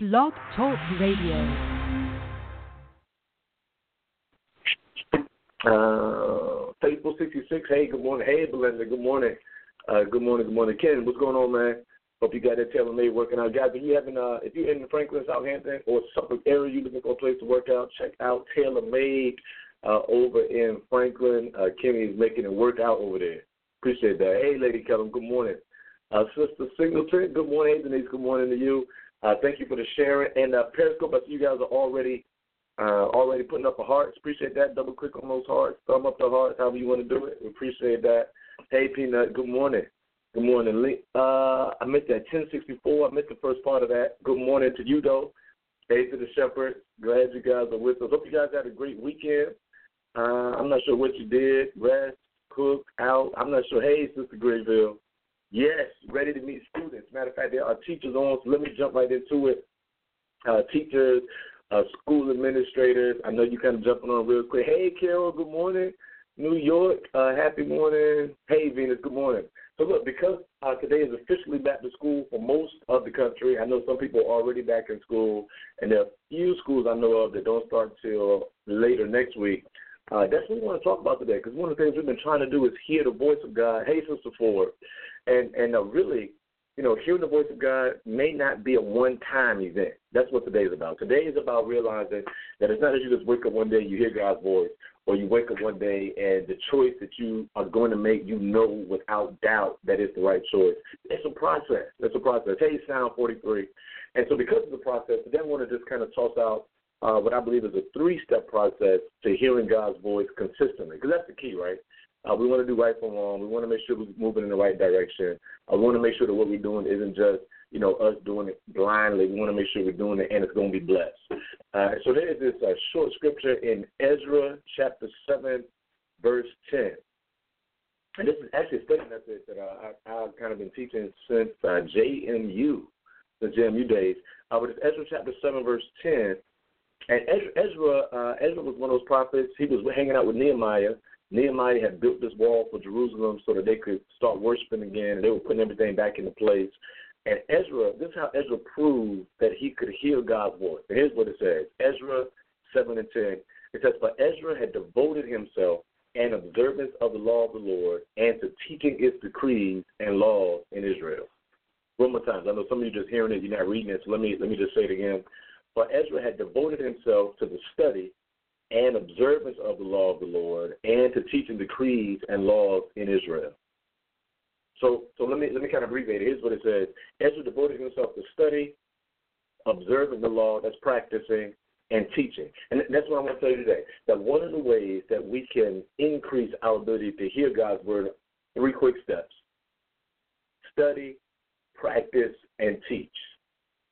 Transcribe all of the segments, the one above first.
Blog Talk Radio. Uh, Faithful 66. Hey, good morning. Hey, Belinda. Good morning. Uh, good morning. Good morning. Ken, what's going on, man? Hope you got that tailor made working out. Guys, if you haven't, uh, if you're in Franklin, Southampton, or Suffolk area, you're looking for a place to work out, check out Tailor Made uh, over in Franklin. Uh, Kenny is making it work out over there. Appreciate that. Hey, Lady Kellen, good morning. Uh, Sister Singleton, good morning. Hey, Denise, good morning to you. Uh, thank you for the sharing. And uh, Periscope, I see you guys are already uh, already putting up a hearts. Appreciate that. Double click on those hearts. Thumb up the hearts, however you want to do it. We appreciate that. Hey, Peanut, good morning. Good morning. Uh, I missed that 1064. I missed the first part of that. Good morning to you, though. Hey to the Shepherd. Glad you guys are with us. Hope you guys had a great weekend. Uh, I'm not sure what you did. Rest, cook, out. I'm not sure. Hey, Sister Grayville. Yes, ready to meet students. Matter of fact, there are teachers on, so let me jump right into it. Uh, teachers, uh, school administrators. I know you kind of jumping on real quick. Hey, Carol, good morning. New York, uh, happy morning. Hey, Venus, good morning. So, look, because uh, today is officially back to school for most of the country, I know some people are already back in school, and there are a few schools I know of that don't start till later next week. Uh, that's what we want to talk about today, because one of the things we've been trying to do is hear the voice of God. Hey, Sister Ford, and and uh, really, you know, hearing the voice of God may not be a one-time event. That's what today is about. Today is about realizing that it's not that you just wake up one day, and you hear God's voice, or you wake up one day and the choice that you are going to make, you know without doubt that it's the right choice. It's a process. It's a process. Hey, Sound 43. And so because of the process, today I want to just kind of toss out uh, what I believe is a three-step process to hearing God's voice consistently, because that's the key, right? Uh, we want to do right from wrong. We want to make sure we're moving in the right direction. I want to make sure that what we're doing isn't just, you know, us doing it blindly. We want to make sure we're doing it and it's going to be blessed. Uh, so there is this uh, short scripture in Ezra chapter 7, verse 10. And this is actually a study method that uh, I, I've kind of been teaching since uh, JMU, the JMU days. Uh, but it's Ezra chapter 7, verse 10. And Ezra, Ezra, uh, Ezra was one of those prophets. He was hanging out with Nehemiah. Nehemiah had built this wall for Jerusalem so that they could start worshiping again, and they were putting everything back into place. And Ezra, this is how Ezra proved that he could hear God's voice. And here's what it says Ezra 7 and 10. It says, For Ezra had devoted himself and observance of the law of the Lord and to teaching its decrees and laws in Israel. One more time. I know some of you just hearing it, you're not reading it, so let me let me just say it again. For Ezra had devoted himself to the study and observance of the law of the Lord and to teaching decrees and laws in Israel. So, so let me let me kind of abbreviate it. Here's what it says: Ezra devoted himself to study, observing the law, that's practicing, and teaching. And that's what I want to tell you today. That one of the ways that we can increase our ability to hear God's word, three quick steps: study, practice, and teach.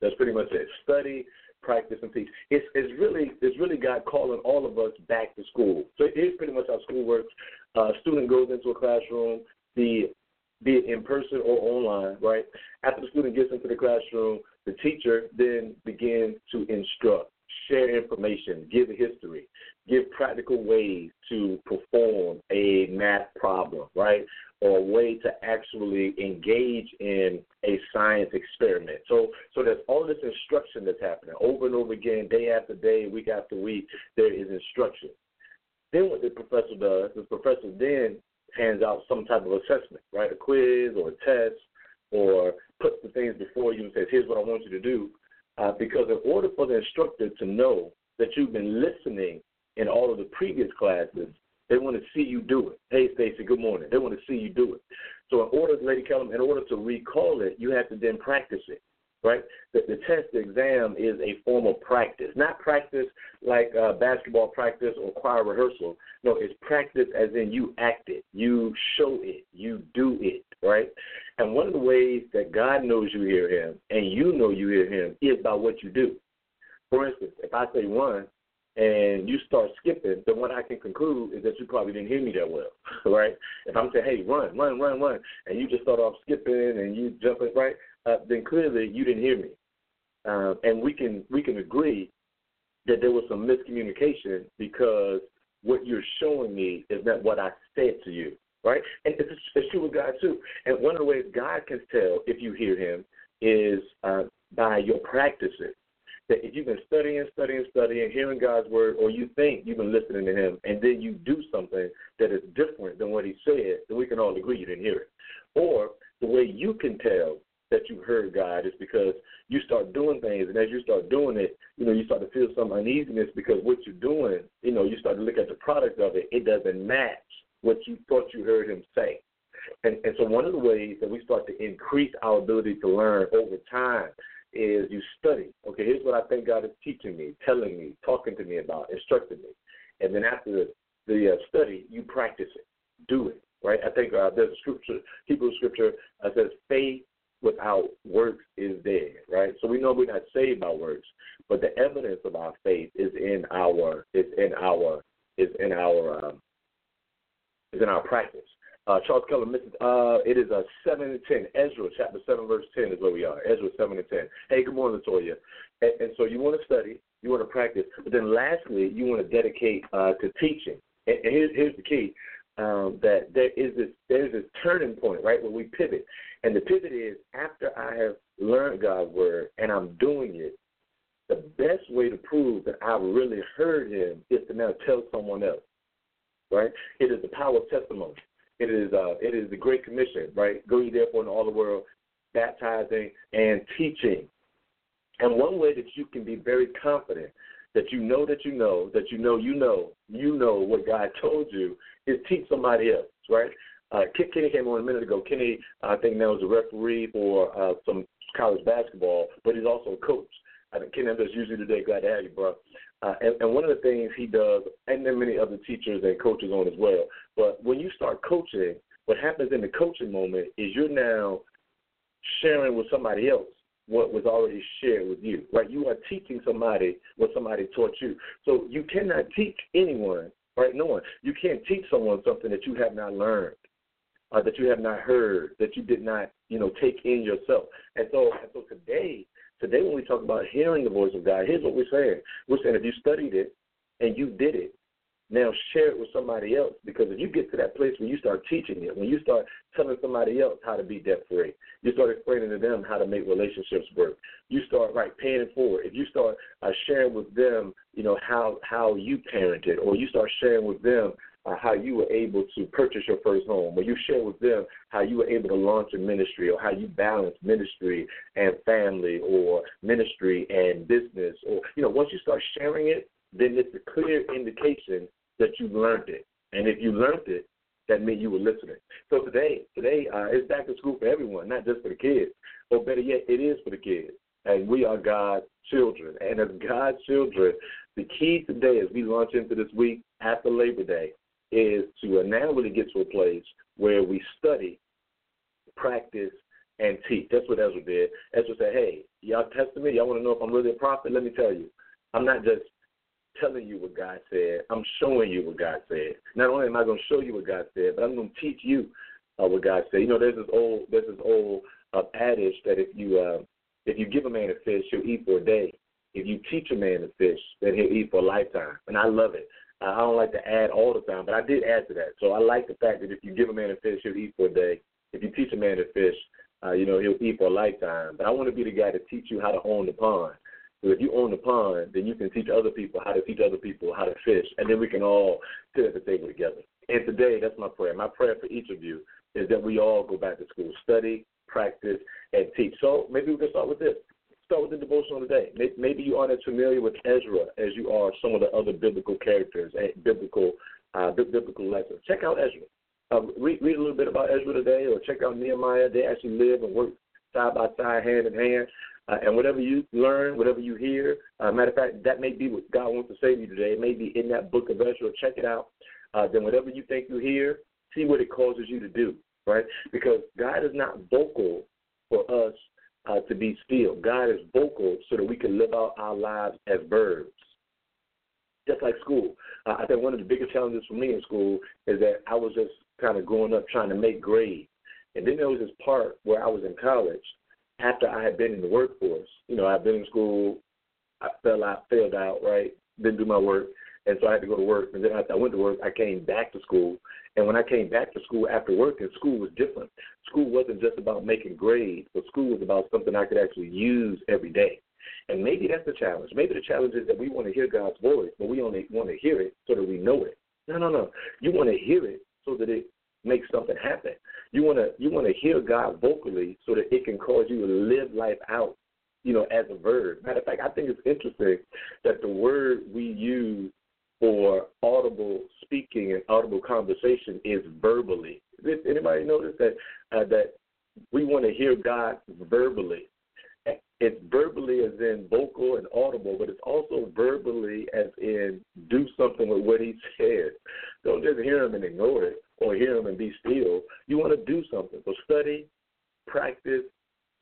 That's pretty much it. Study, practice, and teach. It's, it's really it's really God calling all of us back to school. So here's pretty much how school works. Uh, student goes into a classroom, the be it in person or online, right? After the student gets into the classroom, the teacher then begins to instruct, share information, give history, give practical ways to perform a math problem, right? Or a way to actually engage in a science experiment. So so there's all this instruction that's happening over and over again, day after day, week after week, there is instruction. Then what the professor does, the professor then hands out some type of assessment, right? A quiz or a test, or puts the things before you and says, "Here's what I want you to do." Uh, because in order for the instructor to know that you've been listening in all of the previous classes, they want to see you do it. Hey, Stacy, good morning. They want to see you do it. So, in order, Lady Kellum, in order to recall it, you have to then practice it right? The, the test, the exam is a form of practice, not practice like uh, basketball practice or choir rehearsal. No, it's practice as in you act it, you show it, you do it, right? And one of the ways that God knows you hear Him and you know you hear Him is by what you do. For instance, if I say run and you start skipping, then what I can conclude is that you probably didn't hear me that well, right? If I'm saying, hey, run, run, run, run, and you just start off skipping and you jumping, right? uh, then clearly you didn't hear me. Uh, and we can we can agree that there was some miscommunication because what you're showing me is not what I said to you, right? And it's, it's true with God too. And one of the ways God can tell if you hear Him is uh, by your practices. That if you've been studying, studying, studying, hearing God's word, or you think you've been listening to Him, and then you do something that is different than what He said, then we can all agree you didn't hear it. Or the way you can tell that you heard God is because you start doing things, and as you start doing it, you know, you start to feel some uneasiness because what you're doing, you know, you start to look at the product of it, it doesn't match what you thought you heard Him say. And, and so one of the ways that we start to increase our ability to learn over time is you study. Okay, here's what I think God is teaching me, telling me, talking to me about, instructing me. And then after the, the uh, study, you practice it, do it. Right? I think uh, there's a scripture, Hebrew scripture that says faith without works is dead. Right? So we know we're not saved by works, but the evidence of our faith is in our is in our is in our um, is in our practice. Uh, Charles Keller, uh, it is a 7 and 10. Ezra, chapter 7, verse 10 is where we are. Ezra 7 and 10. Hey, good morning, Latoya. And, and so you want to study, you want to practice, but then lastly, you want to dedicate uh, to teaching. And, and here's, here's the key. Um, that there is this there's this turning point, right, where we pivot. And the pivot is after I have learned God's word and I'm doing it, the best way to prove that I've really heard him is to now tell someone else. Right? It is the power of testimony. It is uh, it is the Great Commission, right? Go ye therefore in all the world, baptizing and teaching. And one way that you can be very confident that you know that you know that you know you know you know what God told you is teach somebody else, right? Uh, Kenny came on a minute ago. Kenny, I think now is a referee for uh, some college basketball, but he's also a coach. I think Kenny, I'm just usually today. Glad to have you, bro. Uh, and, and one of the things he does, and then many other teachers and coaches on as well. But when you start coaching, what happens in the coaching moment is you're now sharing with somebody else what was already shared with you, right? You are teaching somebody what somebody taught you. So you cannot teach anyone, right? No one. You can't teach someone something that you have not learned, uh, that you have not heard, that you did not, you know, take in yourself. And so, and so today, Today, when we talk about hearing the voice of God, here's what we're saying. We're saying if you studied it and you did it, now share it with somebody else. Because if you get to that place where you start teaching it, when you start telling somebody else how to be debt free, you start explaining to them how to make relationships work. You start right paying it forward. If you start uh, sharing with them, you know how how you parented, or you start sharing with them uh, how you were able to purchase your first home, or you share with them how you were able to launch a ministry, or how you balance ministry and family, or ministry and business, or you know, once you start sharing it, then it's a clear indication that you learned it. And if you learned it, that means you were listening. So today, today uh, it's back to school for everyone, not just for the kids. Or better yet, it is for the kids. And we are God's children. And as God's children, the key today as we launch into this week after Labor Day is to now really get to a place where we study, practice, and teach. That's what Ezra did. Ezra said, hey, y'all testing me? Y'all want to know if I'm really a prophet? Let me tell you. I'm not just telling you what God said. I'm showing you what God said. Not only am I going to show you what God said, but I'm going to teach you uh, what God said. You know, there's this old there's this old uh, adage that if you uh, if you give a man a fish, he'll eat for a day. If you teach a man to fish, then he'll eat for a lifetime. And I love it. I don't like to add all the time, but I did add to that. So I like the fact that if you give a man a fish, he'll eat for a day. If you teach a man to fish, uh, you know, he'll eat for a lifetime. But I want to be the guy to teach you how to own the pond. So if you own the pond, then you can teach other people how to teach other people how to fish, and then we can all sit at the table together. And today, that's my prayer. My prayer for each of you is that we all go back to school, study, practice, and teach. So maybe we can start with this. Start with the devotional today. Maybe you aren't as familiar with Ezra as you are some of the other biblical characters and biblical uh, biblical lessons. Check out Ezra. Uh, read, read a little bit about Ezra today, or check out Nehemiah. They actually live and work side by side, hand in hand. Uh, and whatever you learn, whatever you hear, uh, matter of fact, that may be what God wants to say to you today. It may be in that book of Ezra. Check it out. Uh, then whatever you think you hear, see what it causes you to do, right? Because God is not vocal for us uh, to be still. God is vocal so that we can live out our lives as verbs. Just like school. Uh, I think one of the biggest challenges for me in school is that I was just kind of growing up trying to make grades. And then there was this part where I was in college after I had been in the workforce. You know, I've been in school, I fell out, failed out, right? Didn't do my work, and so I had to go to work. And then after I went to work, I came back to school. And when I came back to school after work, and school was different. School wasn't just about making grades, but school was about something I could actually use every day. And maybe that's the challenge. Maybe the challenge is that we want to hear God's voice, but we only want to hear it so that we know it. No, no, no. You want to hear it so that it makes something happen. You want to you want to hear God vocally so that it can cause you to live life out, you know, as a verb. Matter of fact, I think it's interesting that the word we use for audible speaking and audible conversation is verbally. Did anybody notice that uh, that we want to hear God verbally? It's verbally as in vocal and audible, but it's also verbally as in do something with what He says. Don't just hear Him and ignore it, or hear Him and be still. You want to do something. So study, practice,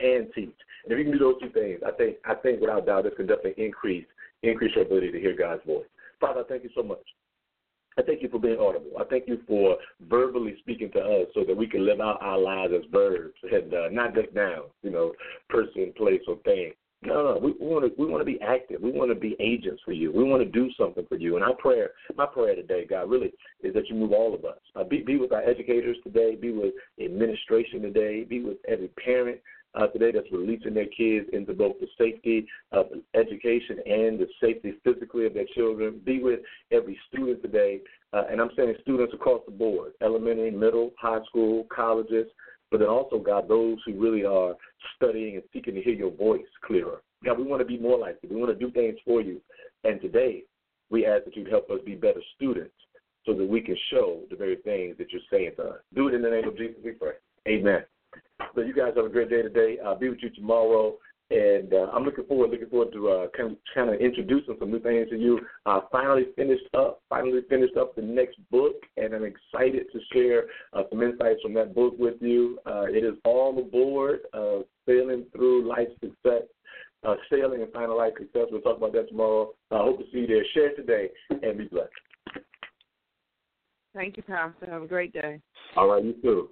and teach. And if you can do those two things, I think I think without doubt this can definitely increase increase your ability to hear God's voice. Father, thank you so much. I thank you for being audible. I thank you for verbally speaking to us so that we can live out our lives as verbs and uh, not just now, you know, person, place, or thing. No, no, we want to we want to be active. We want to be agents for you. We want to do something for you. And our prayer, my prayer today, God, really is that you move all of us. Uh, be be with our educators today. Be with administration today. Be with every parent uh, today that's releasing their kids into both the safety of education and the safety physically of their children. Be with every student today, uh, and I'm saying students across the board, elementary, middle, high school, colleges, but then also, God, those who really are studying and seeking to hear your voice clearer. God, we want to be more like you. We want to do things for you. And today, we ask that you'd help us be better students so that we can show the very things that you're saying to us. Do it in the name of Jesus, we pray. Amen. So you guys have a great day today. I'll be with you tomorrow. And uh, I'm looking forward, looking forward to uh, kind, of, kind of introducing some new things to you. I finally finished up, finally finished up the next book, and I'm excited to share uh, some insights from that book with you. Uh, it is all aboard, uh, sailing through life success, uh, sailing and finding life success. We'll talk about that tomorrow. I hope to see you there. Share today and be blessed. Thank you, Pastor. Have a great day. All right, you too.